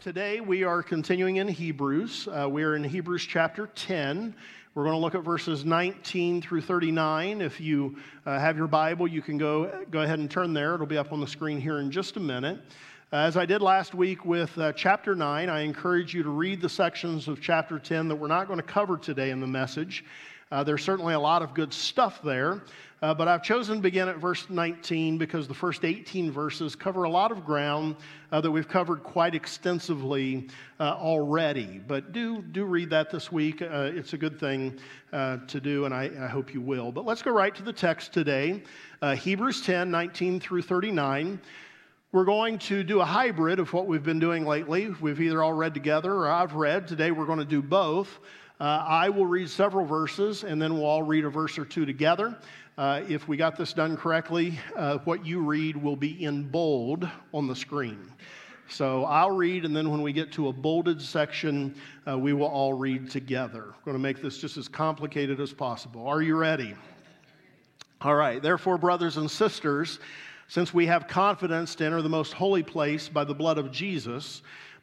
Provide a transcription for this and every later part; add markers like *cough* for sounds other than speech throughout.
Today we are continuing in Hebrews. Uh, we are in Hebrews chapter 10. We're going to look at verses 19 through 39. If you uh, have your Bible, you can go, go ahead and turn there. It'll be up on the screen here in just a minute. Uh, as I did last week with uh, chapter 9, I encourage you to read the sections of chapter 10 that we're not going to cover today in the message. Uh, there's certainly a lot of good stuff there. Uh, but I've chosen to begin at verse 19 because the first 18 verses cover a lot of ground uh, that we've covered quite extensively uh, already. But do, do read that this week. Uh, it's a good thing uh, to do, and I, I, hope you will. But let's go right to the text today Hebrews 10 19 through 39. We're going to do a hybrid of what we've been doing lately. We've either all read together or I've read. Today we're going to do both. Uh, I will read several verses and then we'll all read a verse or two together. Uh, if we got this done correctly, uh, what you read will be in bold on the screen. So I'll read, and then when we get to a bolded section, uh, we will all read together. I'm going to make this just as complicated as possible. Are you ready? All right. Therefore, brothers and sisters, since we have confidence to enter the most holy place by the blood of Jesus,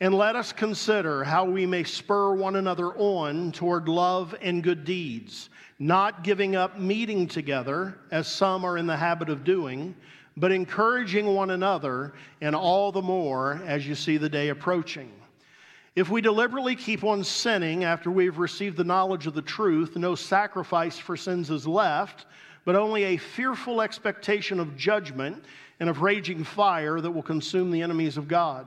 And let us consider how we may spur one another on toward love and good deeds not giving up meeting together, as some are in the habit of doing, but encouraging one another, and all the more as you see the day approaching. If we deliberately keep on sinning after we've received the knowledge of the truth, no sacrifice for sins is left, but only a fearful expectation of judgment and of raging fire that will consume the enemies of God.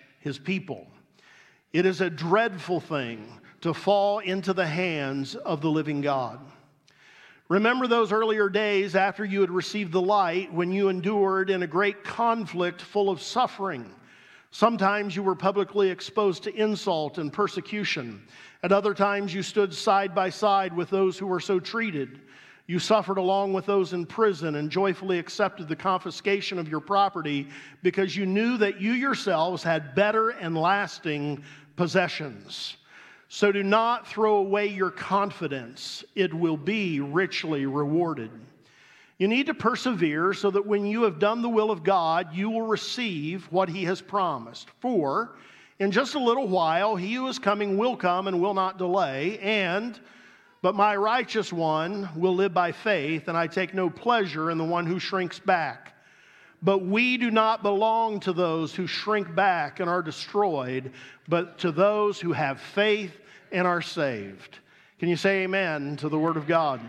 his people. It is a dreadful thing to fall into the hands of the living God. Remember those earlier days after you had received the light when you endured in a great conflict full of suffering. Sometimes you were publicly exposed to insult and persecution. At other times, you stood side by side with those who were so treated. You suffered along with those in prison and joyfully accepted the confiscation of your property because you knew that you yourselves had better and lasting possessions. So do not throw away your confidence, it will be richly rewarded. You need to persevere so that when you have done the will of God, you will receive what He has promised. For in just a little while, He who is coming will come and will not delay, and but my righteous one will live by faith, and I take no pleasure in the one who shrinks back. But we do not belong to those who shrink back and are destroyed, but to those who have faith and are saved. Can you say amen to the Word of God?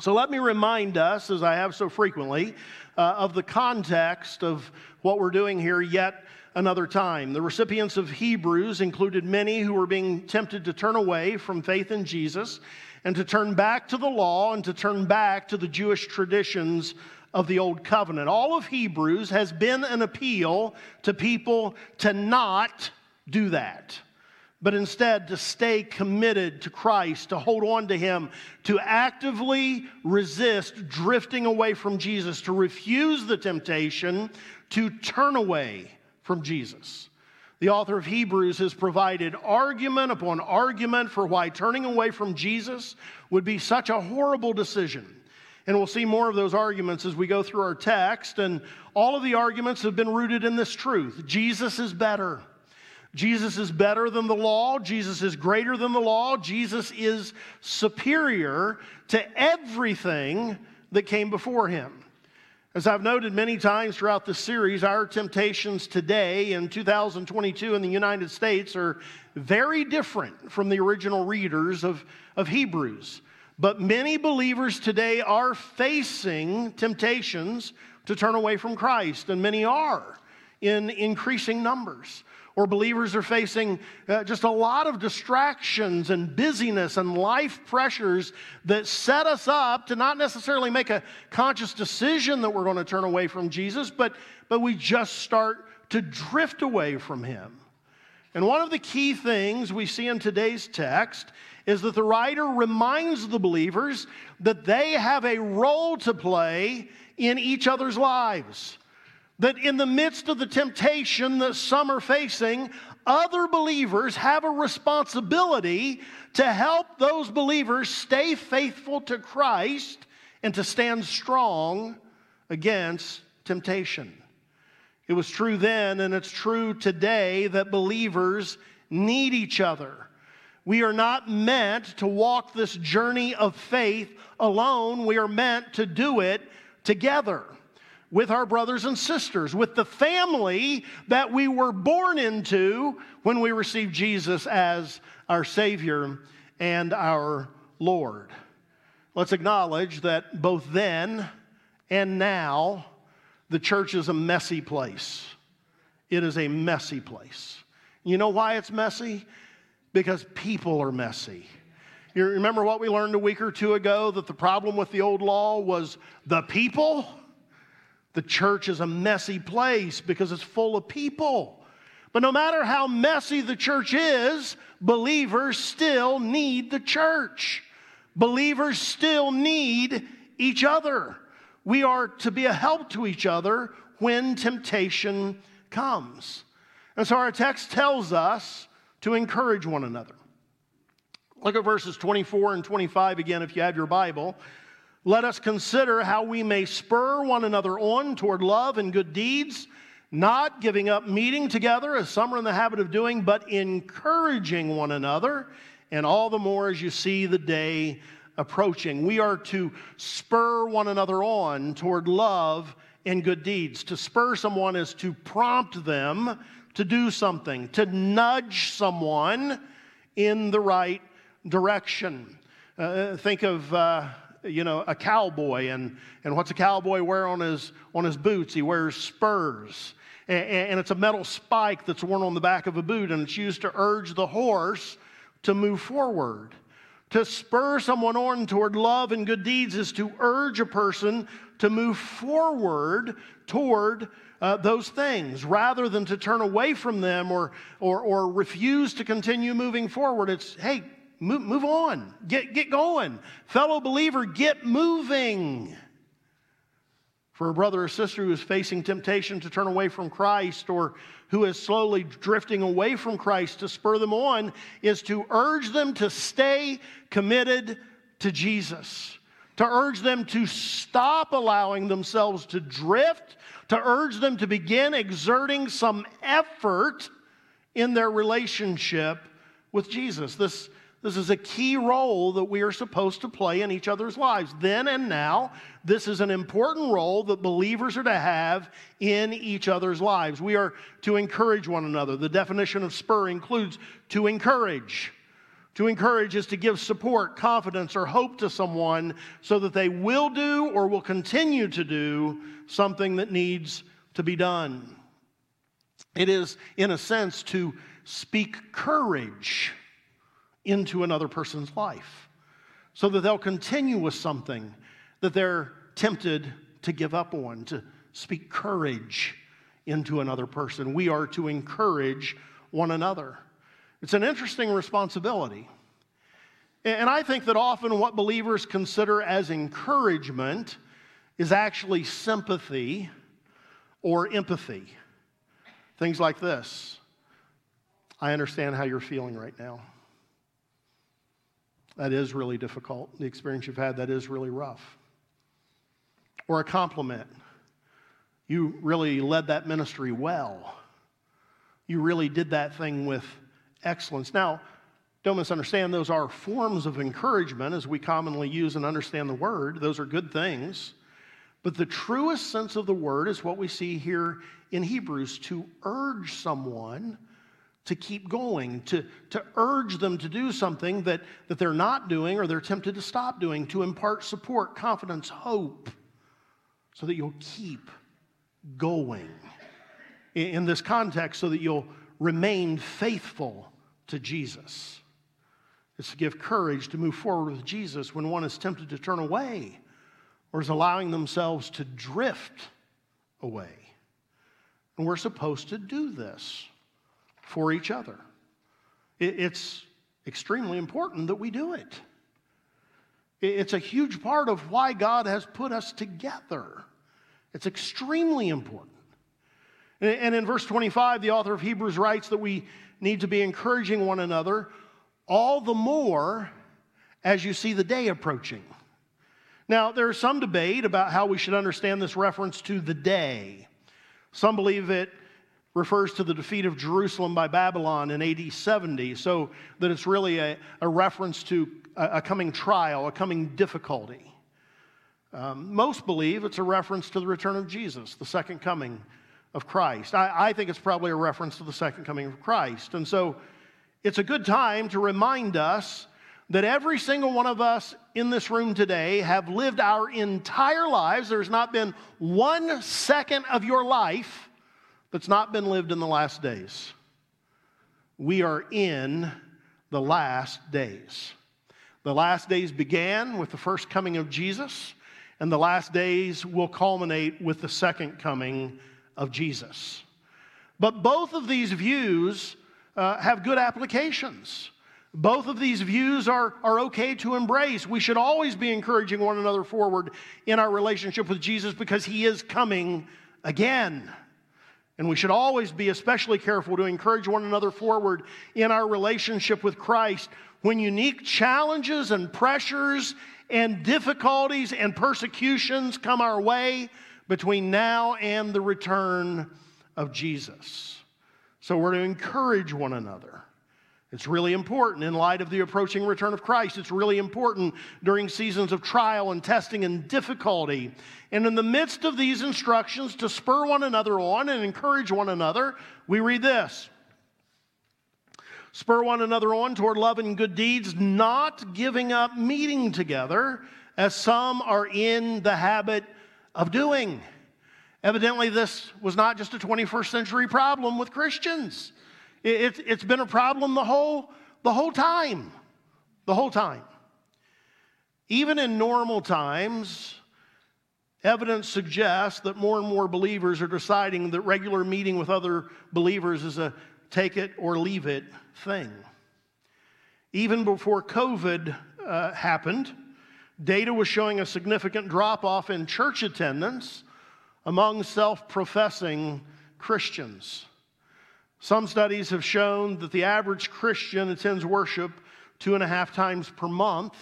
So let me remind us, as I have so frequently, uh, of the context of what we're doing here yet another time. The recipients of Hebrews included many who were being tempted to turn away from faith in Jesus and to turn back to the law and to turn back to the Jewish traditions of the Old Covenant. All of Hebrews has been an appeal to people to not do that but instead to stay committed to Christ, to hold on to Him, to actively resist drifting away from Jesus, to refuse the temptation to turn away from Jesus. The author of Hebrews has provided argument upon argument for why turning away from Jesus would be such a horrible decision. And we'll see more of those arguments as we go through our text. And all of the arguments have been rooted in this truth Jesus is better. Jesus is better than the law. Jesus is greater than the law. Jesus is superior to everything that came before him. As I've noted many times throughout this series, our temptations today in 2022 in the United States are very different from the original readers of, of Hebrews. But many believers today are facing temptations to turn away from Christ, and many are in increasing numbers or believers are facing uh, just a lot of distractions and busyness and life pressures that set us up to not necessarily make a conscious decision that we're going to turn away from Jesus, but, but we just start to drift away from Him. And one of the key things we see in today's text is that the writer reminds the believers that they have a role to play in each other's lives that in the midst of the temptation that some are facing, other believers have a responsibility to help those believers stay faithful to Christ and to stand strong against temptation. It was true then, and it's true today, that believers need each other. We are not meant to walk this journey of faith alone, we are meant to do it together with our brothers and sisters, with the family that we were born into when we received Jesus as our Savior and our Lord. Let's acknowledge that both then and now, the church is a messy place. It is a messy place. You know why it's messy? Because people are messy. You remember what we learned a week or two ago that the problem with the old law was the people? The church is a messy place because it's full of people. But no matter how messy the church is, believers still need the church. Believers still need each other. We are to be a help to each other when temptation comes. And so our text tells us to encourage one another. Look at verses 24 and 25 again if you have your Bible. Let us consider how we may spur one another on toward love and good deeds, not giving up meeting together as some are in the habit of doing, but encouraging one another, and all the more as you see the day approaching. We are to spur one another on toward love and good deeds. To spur someone is to prompt them to do something, to nudge someone in the right direction. Uh, think of. Uh, you know, a cowboy. And, and what's a cowboy wear on his, on his boots? He wears spurs. And, and it's a metal spike that's worn on the back of a boot, and it's used to urge the horse to move forward. To spur someone on toward love and good deeds is to urge a person to move forward toward uh, those things rather than to turn away from them or, or, or refuse to continue moving forward. It's, hey, Move, move on. Get, get going. Fellow believer, get moving. For a brother or sister who is facing temptation to turn away from Christ or who is slowly drifting away from Christ, to spur them on is to urge them to stay committed to Jesus, to urge them to stop allowing themselves to drift, to urge them to begin exerting some effort in their relationship with Jesus. This this is a key role that we are supposed to play in each other's lives. Then and now, this is an important role that believers are to have in each other's lives. We are to encourage one another. The definition of spur includes to encourage. To encourage is to give support, confidence, or hope to someone so that they will do or will continue to do something that needs to be done. It is, in a sense, to speak courage into another person's life so that they'll continue with something that they're tempted to give up on, to speak courage into another person. We are to encourage one another. It's an interesting responsibility. And I think that often what believers consider as encouragement is actually sympathy or empathy. Things like this I understand how you're feeling right now. That is really difficult. The experience you've had, that is really rough. Or a compliment. You really led that ministry well. You really did that thing with excellence. Now, don't misunderstand, those are forms of encouragement as we commonly use and understand the word. Those are good things. But the truest sense of the word is what we see here in Hebrews to urge someone to keep going, to, to urge them to do something that, that they're not doing or they're tempted to stop doing, to impart support, confidence, hope, so that you'll keep going in, in this context, so that you'll remain faithful to Jesus. It's to give courage to move forward with Jesus when one is tempted to turn away or is allowing themselves to drift away. And we're supposed to do this for each other. It's extremely important that we do it. It's a huge part of why God has put us together. It's extremely important. And in verse 25, the author of Hebrews writes that we need to be encouraging one another all the more as you see the day approaching. Now, there is some debate about how we should understand this reference to the day. Some believe it refers to the defeat of Jerusalem by Babylon in AD 70, so that it's really a, a reference to a, a, coming trial, a coming difficulty. Um, most believe it's a reference to the return of Jesus, the second coming of Christ. I, I think it's probably a reference to the second coming of Christ. And so it's a good time to remind us that every single one of us in this room today have lived our entire lives. There's not been one second of your life that's not been lived in the last days. We are in the last days. The last days began with the first coming of Jesus, and the last days will culminate with the second coming of Jesus. But both of these views uh, have good applications. Both of these views are, are okay to embrace. We should always be encouraging one another forward in our relationship with Jesus because he is coming again. And we should always be especially careful to encourage one another forward in our relationship with Christ when unique challenges and pressures and difficulties and persecutions come our way between now and the return of Jesus. So we're to encourage one another. It's really important in light of the approaching return of Christ. It's really important during seasons of trial and testing and difficulty. And in the midst of these instructions to spur one another on and encourage one another, we read this Spur one another on toward love and good deeds, not giving up meeting together, as some are in the habit of doing. Evidently, this was not just a 21st century problem with Christians. It, it, it's been a problem the whole, the whole time. The whole time. Even in normal times, evidence suggests that more and more believers are deciding that regular meeting with other believers is a take it or leave it thing. Even before COVID uh, happened, data was showing a significant drop off in church attendance among self professing Christians. Some studies have shown that the average Christian attends worship two and a half times per month.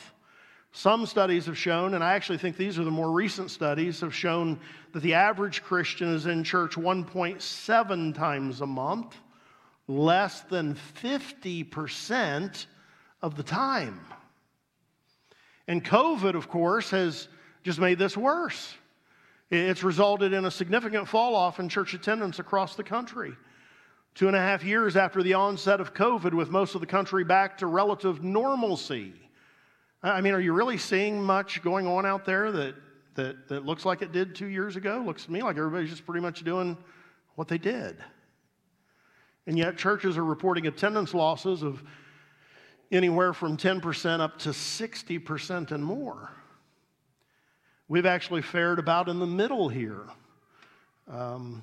Some studies have shown, and I actually think these are the more recent studies, have shown that the average Christian is in church 1.7 times a month, less than 50% of the time. And COVID, of course, has just made this worse. It's resulted in a significant fall off in church attendance across the country. Two and a half years after the onset of COVID, with most of the country back to relative normalcy. I mean, are you really seeing much going on out there that, that, that looks like it did two years ago? Looks to me like everybody's just pretty much doing what they did. And yet, churches are reporting attendance losses of anywhere from 10% up to 60% and more. We've actually fared about in the middle here. Um,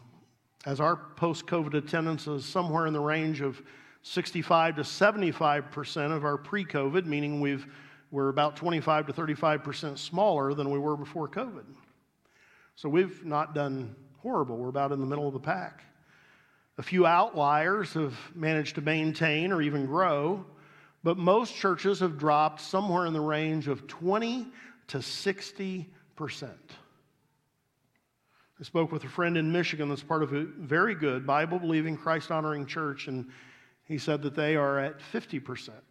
as our post COVID attendance is somewhere in the range of 65 to 75% of our pre COVID, meaning we've, we're about 25 to 35% smaller than we were before COVID. So we've not done horrible. We're about in the middle of the pack. A few outliers have managed to maintain or even grow but most churches have dropped somewhere in the range of 20 to 60 percent. I spoke with a friend in Michigan that's part of a very good Bible believing, Christ honoring church, and he said that they are at 50 percent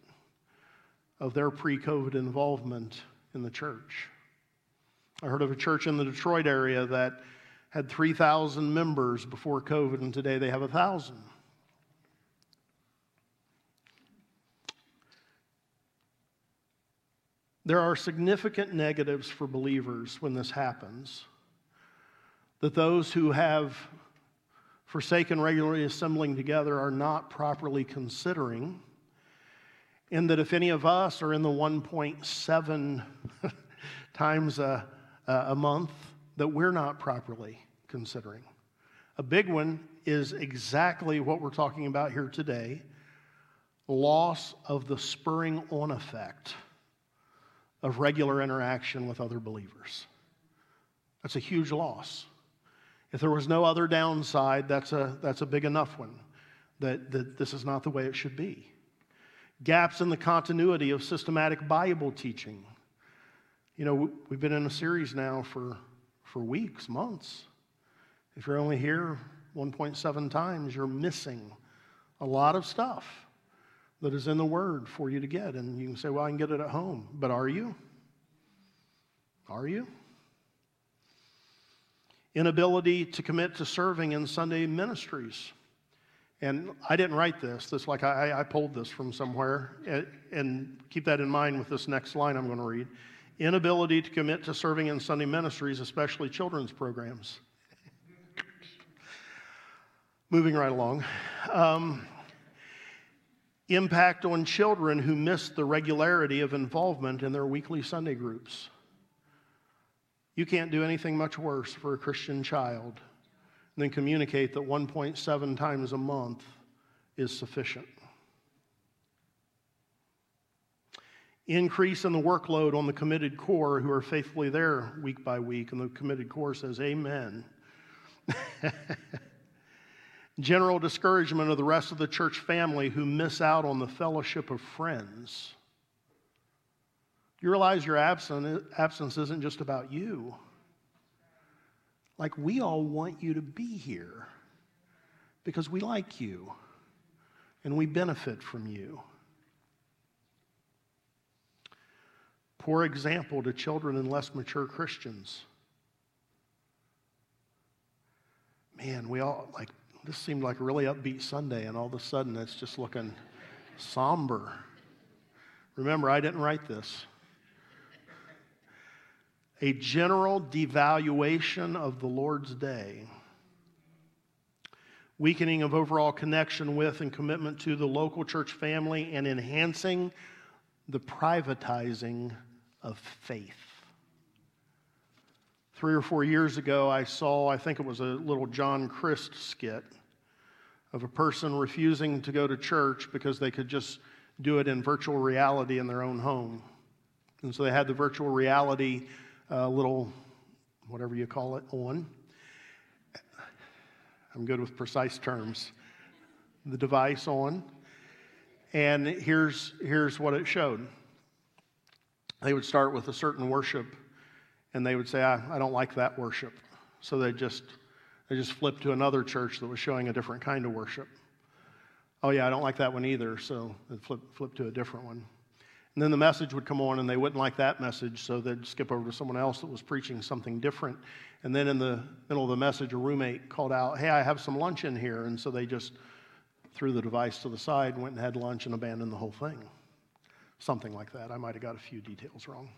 of their pre COVID involvement in the church. I heard of a church in the Detroit area that had 3,000 members before COVID, and today they have 1,000. There are significant negatives for believers when this happens. That those who have forsaken regularly assembling together are not properly considering, and that if any of us are in the 1.7 *laughs* times a, a month, that we're not properly considering. A big one is exactly what we're talking about here today loss of the spurring on effect of regular interaction with other believers. That's a huge loss. If there was no other downside, that's a, that's a big enough one that, that this is not the way it should be. Gaps in the continuity of systematic Bible teaching. You know, we've been in a series now for, for weeks, months. If you're only here 1.7 times, you're missing a lot of stuff that is in the Word for you to get. And you can say, well, I can get it at home. But are you? Are you? Inability to commit to serving in Sunday ministries. And I didn't write this. This like I, I pulled this from somewhere. And keep that in mind with this next line I'm going to read. Inability to commit to serving in Sunday ministries, especially children's programs. *laughs* Moving right along. Um, impact on children who miss the regularity of involvement in their weekly Sunday groups. You can't do anything much worse for a Christian child than communicate that 1.7 times a month is sufficient. Increase in the workload on the committed core who are faithfully there week by week, and the committed core says, Amen. *laughs* general discouragement of the rest of the church family who miss out on the fellowship of friends. You realize your absence isn't just about you. Like, we all want you to be here because we like you and we benefit from you. Poor example to children and less mature Christians. Man, we all, like, this seemed like a really upbeat Sunday, and all of a sudden it's just looking somber. Remember, I didn't write this. A general devaluation of the Lord's day, weakening of overall connection with and commitment to the local church family, and enhancing the privatizing of faith. Three or four years ago, I saw, I think it was a little John Crist skit of a person refusing to go to church because they could just do it in virtual reality in their own home. And so they had the virtual reality uh, little, whatever you call it, on. I'm good with precise terms. The device on. And here's, here's what it showed. They would start with a certain worship and they would say, I, I don't like that worship. So they just they just flipped to another church that was showing a different kind of worship. Oh yeah, I don't like that one either, so they flip flip to a different one. And then the message would come on and they wouldn't like that message, so they'd skip over to someone else that was preaching something different. And then in the middle of the message, a roommate called out, Hey, I have some lunch in here. And so they just threw the device to the side, went and had lunch, and abandoned the whole thing. Something like that. I might have got a few details wrong.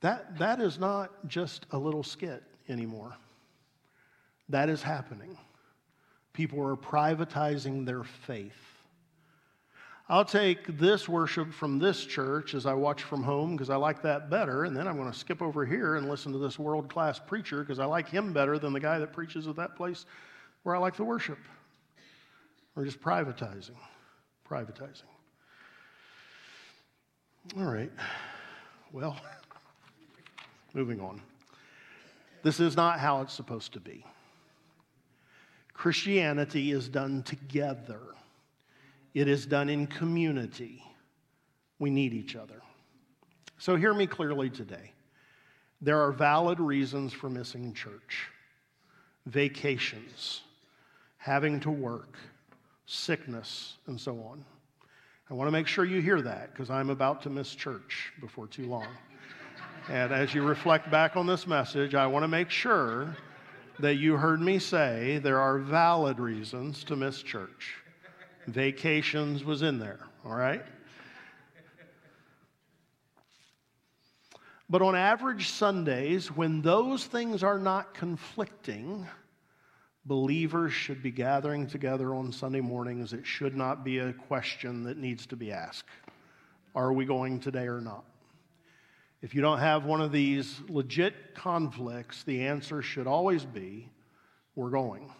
That, that is not just a little skit anymore. That is happening. People are privatizing their faith. I'll take this worship from this church as I watch from home because I like that better, and then I'm going to skip over here and listen to this world class preacher because I like him better than the guy that preaches at that place where I like the worship. We're just privatizing. Privatizing. All right. Well, *laughs* moving on. This is not how it's supposed to be. Christianity is done together, it is done in community. We need each other. So, hear me clearly today. There are valid reasons for missing church vacations, having to work, sickness, and so on. I want to make sure you hear that because I'm about to miss church before too long. *laughs* And as you reflect back on this message, I want to make sure that you heard me say there are valid reasons to miss church. Vacations was in there, all right? But on average Sundays, when those things are not conflicting, believers should be gathering together on Sunday mornings. It should not be a question that needs to be asked Are we going today or not? If you don't have one of these legit conflicts, the answer should always be We're going.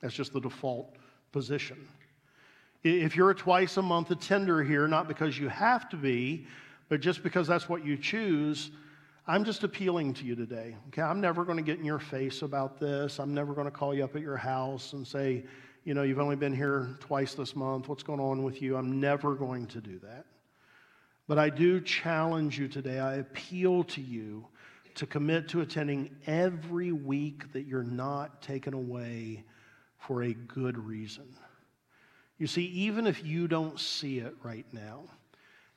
That's just the default position. If you're a twice a month attender here, not because you have to be, but just because that's what you choose, I'm just appealing to you today. Okay, I'm never going to get in your face about this. I'm never going to call you up at your house and say, you know, you've only been here twice this month. What's going on with you? I'm never going to do that. But I do challenge you today. I appeal to you to commit to attending every week that you're not taken away for a good reason. You see, even if you don't see it right now,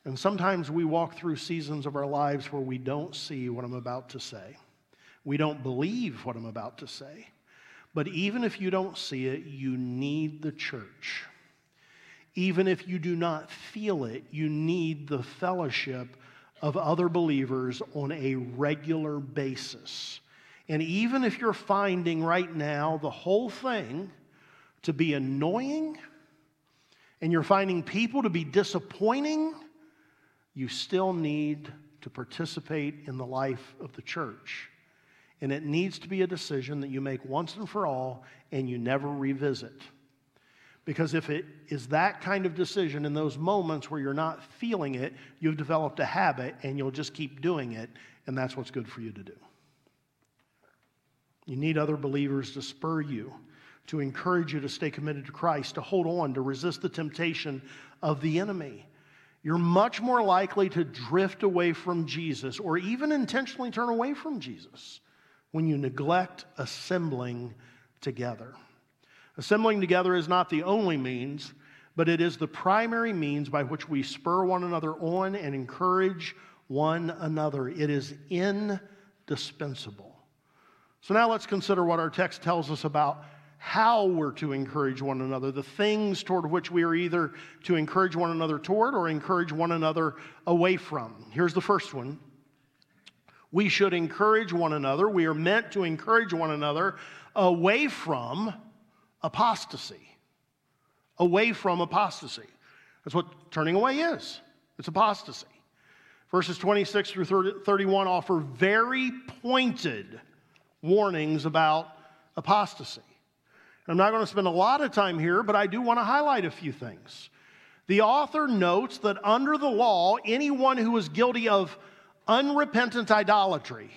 and sometimes we walk through seasons of our lives where we don't see what I'm about to say. We don't believe what I'm about to say. But even if you don't see it, you need the church. Even if you do not feel it, you need the fellowship of other believers on a regular basis. And even if you're finding right now the whole thing to be annoying, and you're finding people to be disappointing, you still need to participate in the life of the church. And it needs to be a decision that you make once and for all and you never revisit. Because if it is that kind of decision in those moments where you're not feeling it, you've developed a habit and you'll just keep doing it, and that's what's good for you to do. You need other believers to spur you, to encourage you to stay committed to Christ, to hold on, to resist the temptation of the enemy you're much more likely to drift away from Jesus or even intentionally turn away from Jesus when you neglect assembling together. Assembling together is not the only means, but it is the primary means by which we spur one another on and encourage one another. It is indispensable. So now let's consider what our text tells us about how we're to encourage one another, the things toward which we are either to encourage one another toward or encourage one another away from. Here's the first one. We should encourage one another. We are meant to encourage one another away from apostasy. Away from apostasy. That's what turning away is. It's apostasy. Verses 26 through 31 offer very pointed warnings about apostasy. I'm not going to spend a lot of time here, but I do want to highlight a few things. The author notes that under the law, anyone who was guilty of unrepentant idolatry,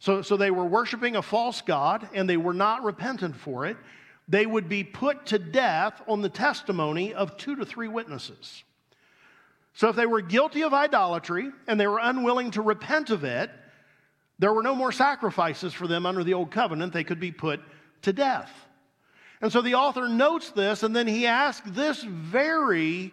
so, so they were worshiping a false God and they were not repentant for it, they would be put to death on the testimony of two to three witnesses. So if they were guilty of idolatry and they were unwilling to repent of it, there were no more sacrifices for them under the old covenant. They could be put to death. And so the author notes this, and then he asks this very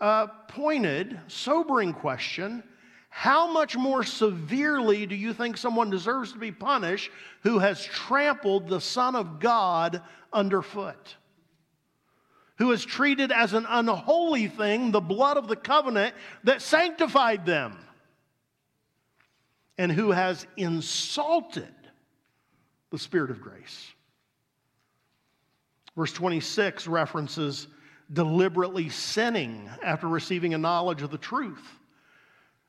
uh, pointed, sobering question How much more severely do you think someone deserves to be punished who has trampled the Son of God underfoot? Who has treated as an unholy thing the blood of the covenant that sanctified them? And who has insulted the Spirit of grace? Verse 26 references deliberately sinning after receiving a knowledge of the truth.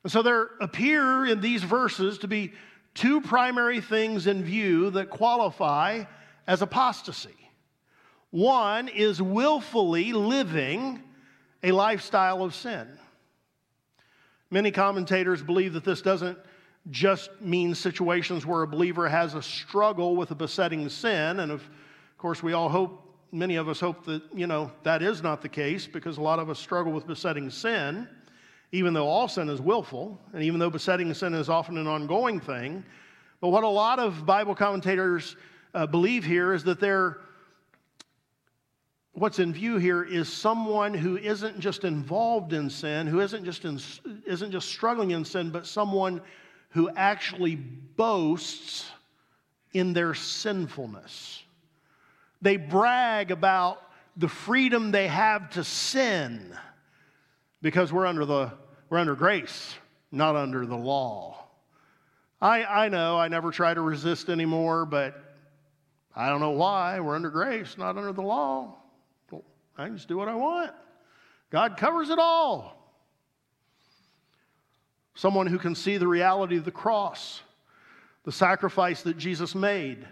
And so there appear in these verses to be two primary things in view that qualify as apostasy. One is willfully living a lifestyle of sin. Many commentators believe that this doesn't just mean situations where a believer has a struggle with a besetting sin, and of course, we all hope many of us hope that, you know, that is not the case because a lot of us struggle with besetting sin, even though all sin is willful, and even though besetting sin is often an ongoing thing. But what a lot of Bible commentators uh, believe here is that they're what's in view here is someone who isn't just involved in sin, who isn't just in, isn't just struggling in sin, but someone who actually boasts in their sinfulness. They brag about the freedom they have to sin because we're under, the, we're under grace, not under the law. I, I know I never try to resist anymore, but I don't know why. We're under grace, not under the law. I can just do what I want. God covers it all. Someone who can see the reality of the cross, the sacrifice that Jesus made,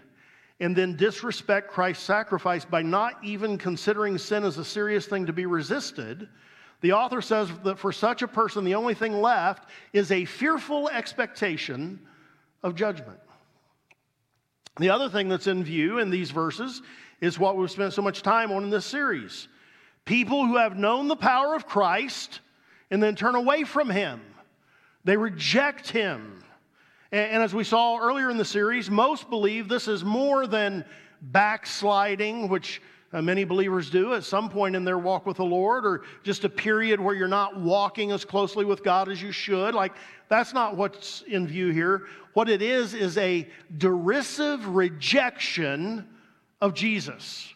and then disrespect Christ's sacrifice by not even considering sin as a serious thing to be resisted. The author says that for such a person, the only thing left is a fearful expectation of judgment. The other thing that's in view in these verses is what we've spent so much time on in this series people who have known the power of Christ and then turn away from him. They reject him. And, as we saw earlier in the series, most believe this is more than backsliding, which uh, many believers do at some point in their walk with the Lord, or just a period where you're not walking as closely with God as you should. Like, that's not what's in view here. What it is, is a derisive rejection of Jesus.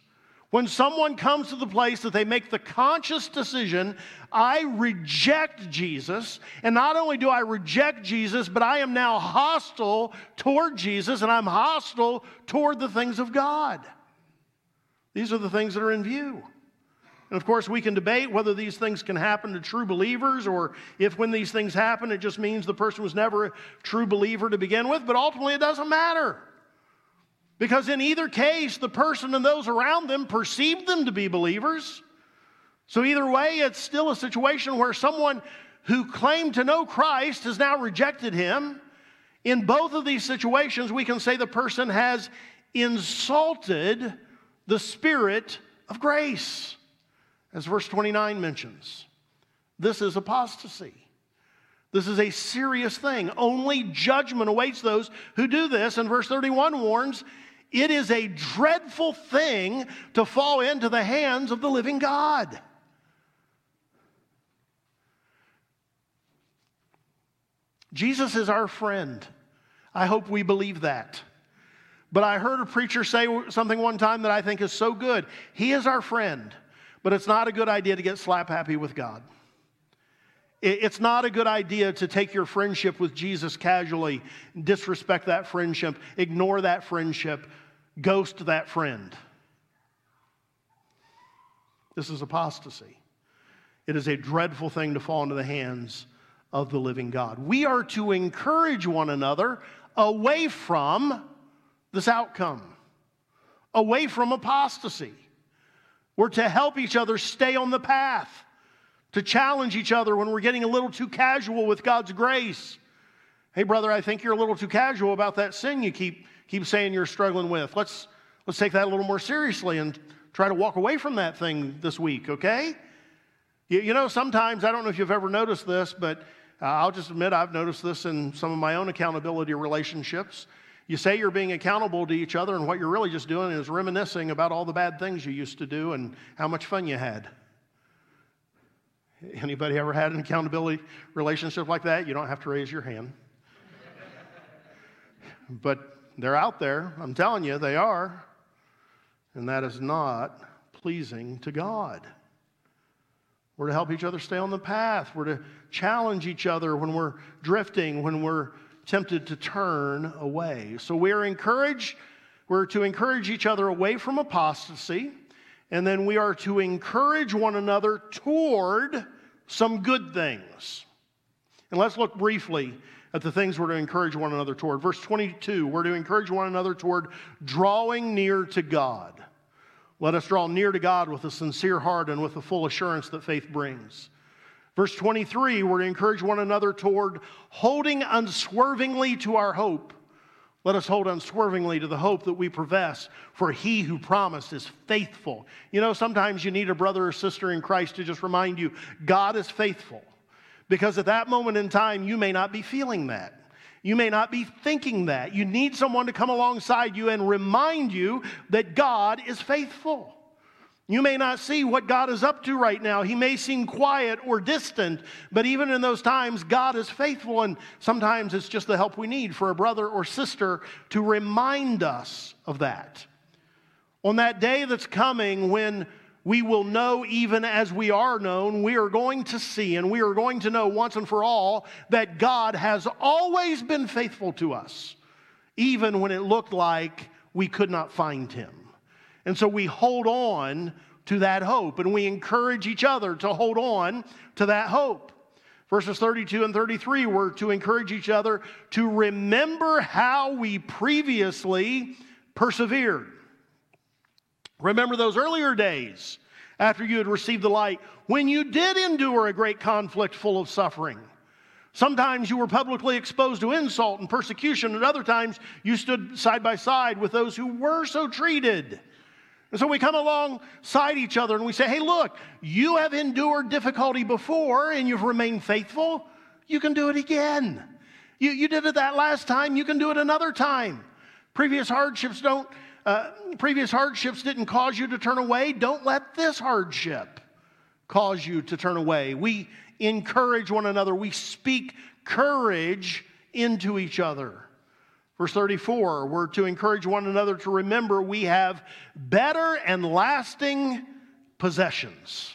When someone comes to the place that they make the conscious decision, I reject Jesus, and not only do I reject Jesus, but I am now hostile toward Jesus, and I'm hostile toward the things of God. These are the things that are in view. And of course, we can debate whether these things can happen to true believers or if when these things happen, it just means the person was never a true believer to begin with, but ultimately it doesn't matter. Because in either case, the person and those around them perceived them to be believers. So, either way, it's still a situation where someone who claimed to know Christ has now rejected him. In both of these situations, we can say the person has insulted the Spirit of grace, as verse 29 mentions. This is apostasy. This is a serious thing. Only judgment awaits those who do this. And verse 31 warns it is a dreadful thing to fall into the hands of the living God. Jesus is our friend. I hope we believe that. But I heard a preacher say something one time that I think is so good. He is our friend, but it's not a good idea to get slap happy with God. It's not a good idea to take your friendship with Jesus casually, disrespect that friendship, ignore that friendship, ghost that friend. This is apostasy. It is a dreadful thing to fall into the hands of the living God. We are to encourage one another away from this outcome, away from apostasy. We're to help each other stay on the path to challenge each other when we're getting a little too casual with God's grace. Hey, brother, I think you're a little too casual about that sin you keep, keep saying you're struggling with. Let's, let's take that a little more seriously and try to walk away from that thing this week, okay? You, you know, sometimes, I don't know if you've ever noticed this, but uh, I'll just admit I've noticed this in some of my own accountability relationships. You say you're being accountable to each other, and what you're really just doing is reminiscing about all the bad things you used to do and how much fun you had. Anybody ever had an accountability relationship like that? You don't have to raise your hand. but they're out there. I'm telling you, they are. And that is not pleasing to God. We're to help each other stay on the path. We're to challenge each other when we're drifting, when we're tempted to turn away. So we're encouraged, we're to encourage each other away from apostasy and then we are to encourage one another toward some good things. And let's look briefly at the things we're to encourage one another toward. Verse 22, we're to encourage one another toward drawing near to God. Let us draw near to God with a sincere heart and with the full assurance that faith brings. Verse 23, we're to encourage one another toward holding unswervingly to our hope let us hold unswervingly to the hope that we profess, for he who promised is faithful. You know, sometimes you need a brother or sister in Christ to just remind you God is faithful. Because at that moment in time, you may not be feeling that. You may not be thinking that. You need someone to come alongside you and remind you that God is faithful. You may not see what God is up to right now. He may seem quiet or distant, but even in those times, God is faithful, and sometimes it's just the help we need for a brother or sister to remind us of that. On that day that's coming when we will know even as we are known, we are going to see and we are going to know once and for all that God has always been faithful to us, even when it looked like we could not find him. And so we hold on to that hope and we encourage each other to hold on to that hope. Verses 32 and 33 were to encourage each other to remember how we previously persevered. Remember those earlier days after you had received the light when you did endure a great conflict full of suffering. Sometimes you were publicly exposed to insult and persecution, and other times you stood side by side with those who were so treated. And so we come alongside each other and we say, hey, look, you have endured difficulty before and you've remained faithful. You can do it again. You, you did it that last time, you can do it another time. Previous hardships don't, uh, previous hardships didn't cause you to turn away. Don't let this hardship cause you to turn away. We encourage one another, we speak courage into each other. Verse 34, we're to encourage one another to remember we have better and lasting possessions.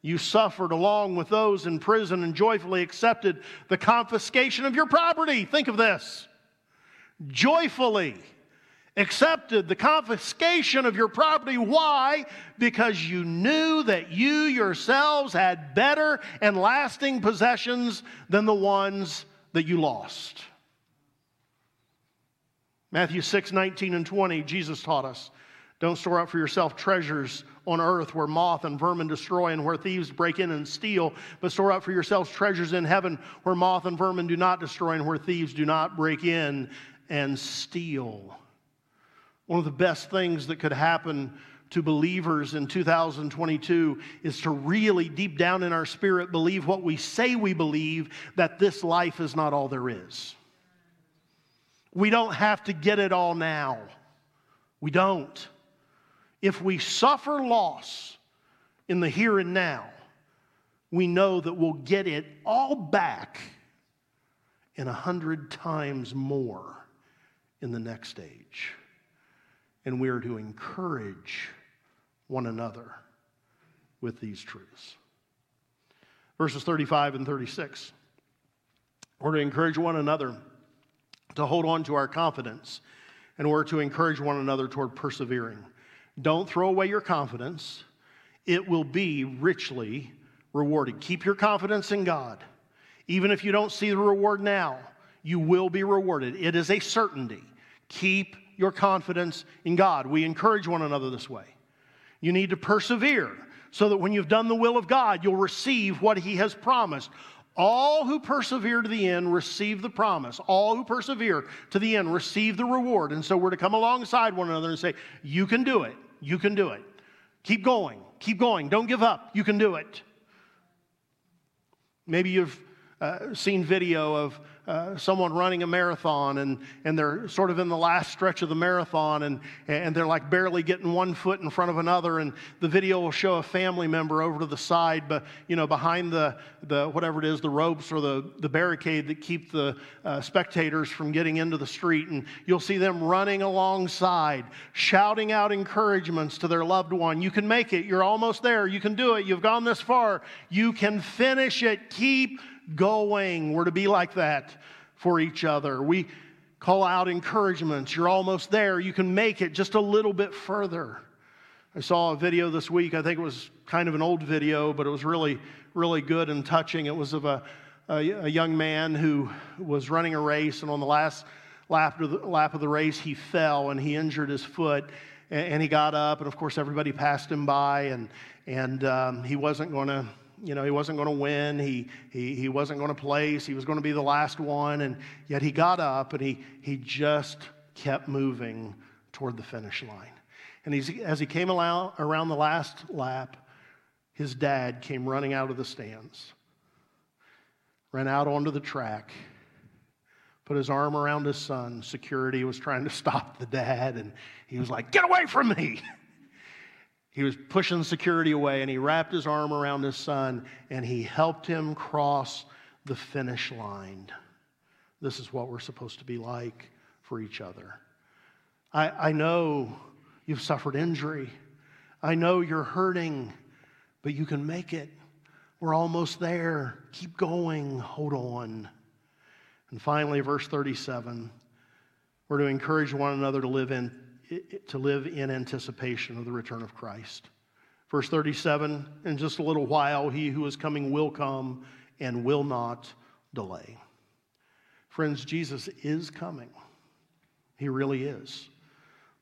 You suffered along with those in prison and joyfully accepted the confiscation of your property. Think of this. Joyfully accepted the confiscation of your property. Why? Because you knew that you yourselves had better and lasting possessions than the ones that you lost. Matthew 6, 19 and 20, Jesus taught us don't store up for yourself treasures on earth where moth and vermin destroy and where thieves break in and steal, but store up for yourselves treasures in heaven where moth and vermin do not destroy and where thieves do not break in and steal. One of the best things that could happen to believers in 2022 is to really, deep down in our spirit, believe what we say we believe that this life is not all there is. We don't have to get it all now. We don't. If we suffer loss in the here and now, we know that we'll get it all back in a hundred times more in the next age. And we are to encourage one another with these truths. Verses 35 and 36. We're to encourage one another to hold on to our confidence in order to encourage one another toward persevering. Don't throw away your confidence, it will be richly rewarded. Keep your confidence in God. Even if you don't see the reward now, you will be rewarded. It is a certainty. Keep your confidence in God. We encourage one another this way. You need to persevere so that when you've done the will of God, you'll receive what He has promised. All who persevere to the end receive the promise. All who persevere to the end receive the reward. And so we're to come alongside one another and say, You can do it. You can do it. Keep going. Keep going. Don't give up. You can do it. Maybe you've uh, seen video of uh, someone running a marathon and, and they're sort of in the last stretch of the marathon and, and they're like barely getting one foot in front of another and the video will show a family member over to the side but you know behind the, the whatever it is the ropes or the, the barricade that keep the uh, spectators from getting into the street and you'll see them running alongside shouting out encouragements to their loved one. You can make it. You're almost there. You can do it. You've gone this far. You can finish it. Keep going. We're to be like that for each other. We call out encouragements. You're almost there. You can make it just a little bit further. I saw a video this week. I think it was kind of an old video, but it was really, really good and touching. It was of a, a, a young man who was running a race, and on the last lap of the, lap of the race, he fell and he injured his foot. And, he got up, and of course, everybody passed him by, and, and um, he wasn't going to you know, he wasn't going to win. He, he, he wasn't going to place. He was going to be the last one. And yet he got up and he, he just kept moving toward the finish line. And he's, as he came around the last lap, his dad came running out of the stands, ran out onto the track, put his arm around his son. Security was trying to *laughs* stop the dad, and he was like, Get away from me! *laughs* He was pushing security away and he wrapped his arm around his son and he helped him cross the finish line. This is what we're supposed to be like for each other. I, I know you've suffered injury. I know you're hurting, but you can make it. We're almost there. Keep going. Hold on. And finally, verse 37, we're to encourage one another to live in, to live in anticipation of the return of Christ. Verse 37, in just a little while, he who is coming will come and will not delay. Friends, Jesus is coming. He really is.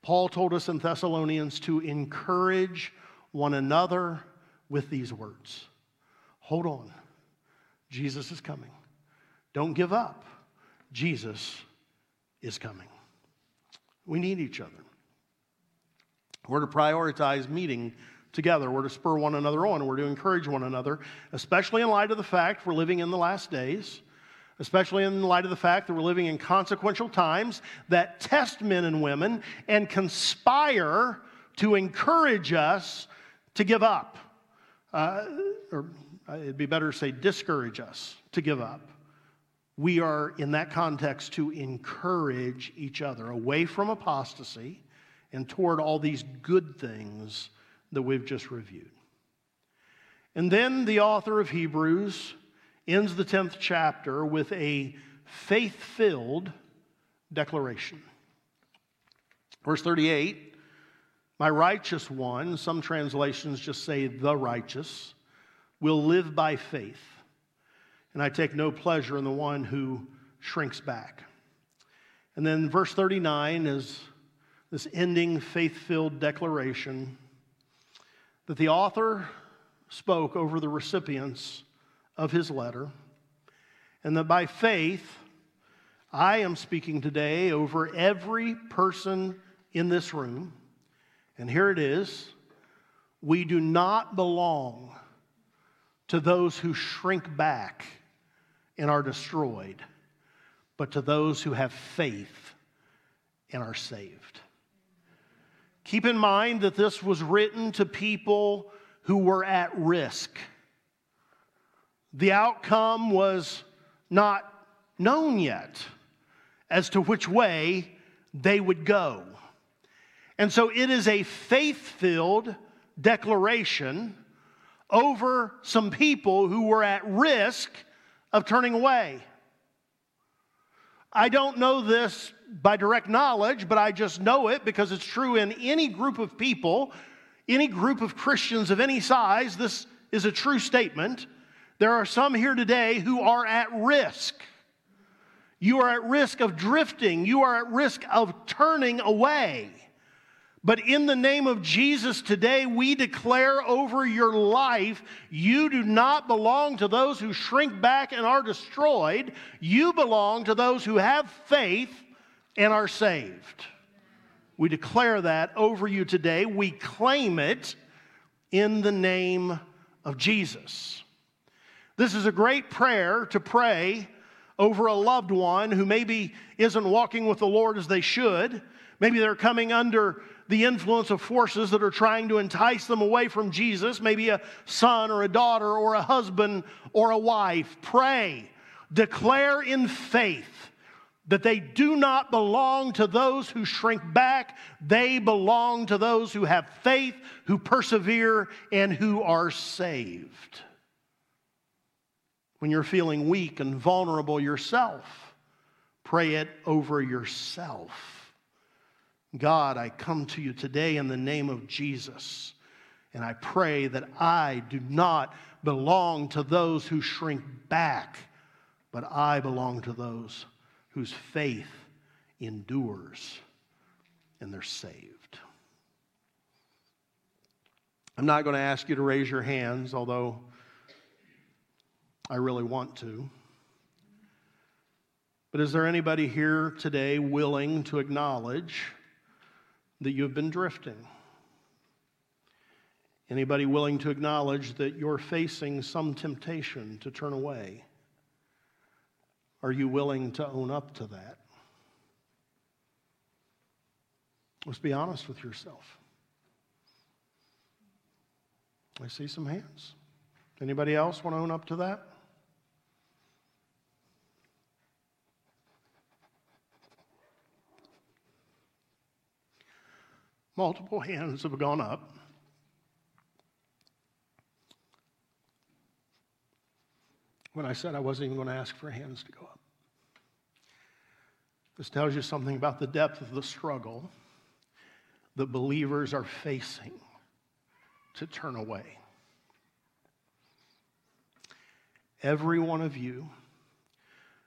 Paul told us in Thessalonians to encourage one another with these words Hold on, Jesus is coming. Don't give up. Jesus is coming. We need each other. We're to prioritize meeting together. We're to spur one another on. We're to encourage one another, especially in light of the fact we're living in the last days, especially in light of the fact that we're living in consequential times that test men and women and conspire to encourage us to give up. Uh, or it'd be better to say discourage us to give up we are in that context to encourage each other away from apostasy and toward all these good things that we've just reviewed. And then the author of Hebrews ends the 10th chapter with a faith filled declaration. Verse 38 My righteous one, some translations just say the righteous, will live by faith and I take no pleasure in the one who shrinks back. And then verse 39 is this ending faith filled declaration that the author spoke over the recipients of his letter, and that by faith, I am speaking today over every person in this room. And here it is we do not belong to those who shrink back and are destroyed, but to those who have faith and are saved. Keep in mind that this was written to people who were at risk. The outcome was not known yet as to which way they would go. And so it is a faith filled declaration over some people who were at risk of turning away. I don't know this by direct knowledge, but I just know it because it's true in any group of people, any group of Christians of any size. This is a true statement. There are some here today who are at risk. You are at risk of drifting, you are at risk of turning away. But in the name of Jesus today, we declare over your life you do not belong to those who shrink back and are destroyed. You belong to those who have faith and are saved. We declare that over you today. We claim it in the name of Jesus. This is a great prayer to pray over a loved one who maybe isn't walking with the Lord as they should. Maybe they're coming under the influence of forces that are trying to entice them away from Jesus, maybe a son or a daughter or a husband or a wife. Pray, declare in faith that they do not belong to those who shrink back. They belong to those who have faith, who persevere, and who are saved. When you're feeling weak and vulnerable yourself, pray it over yourself. God, I come to you today in the name of Jesus. And I pray that I do not belong to those who shrink back, but I belong to those whose faith endures and they're saved. I'm not going to ask you to raise your hands, although I really want to. But is there anybody here today willing to acknowledge that you've been drifting? Anybody willing to acknowledge that you're facing some temptation to turn away? Are you willing to own up to that? Let's be honest with yourself. I see some hands. Anybody else want to own up to that? Multiple *laughs* hands have gone up. When I said I wasn't even going to ask for hands to go up. This tells you something about the depth of the struggle that believers are facing to turn away. Every one of you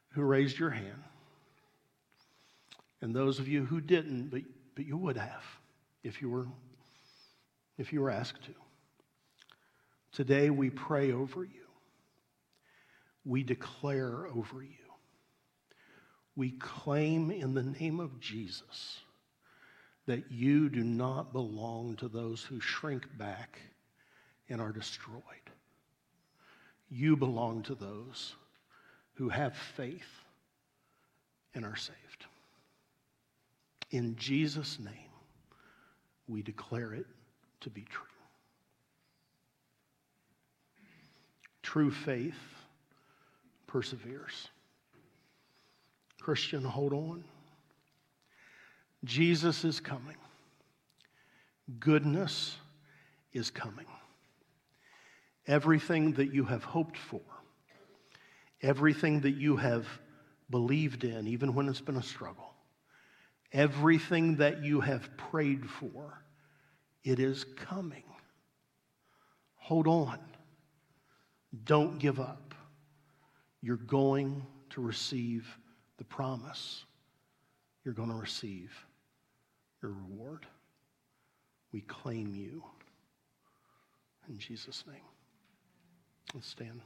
who raised your hand, and those of you who didn't, but, but you would have if you were if you were asked to. Today we pray over you. We declare over you. We claim in the name of Jesus that you do not belong to those who shrink back and are destroyed. You belong to those who have faith and are saved. In Jesus' name, we declare it to be true. True faith perseveres. Christian, hold on. Jesus is coming. Goodness is coming. Everything that you have hoped for, everything that you have believed in, even when it's been a struggle, everything that you have prayed for, it is coming. Hold on. Don't give up. You're going to receive the promise. You're going to receive your reward. We claim you. In Jesus' name. Let's stand.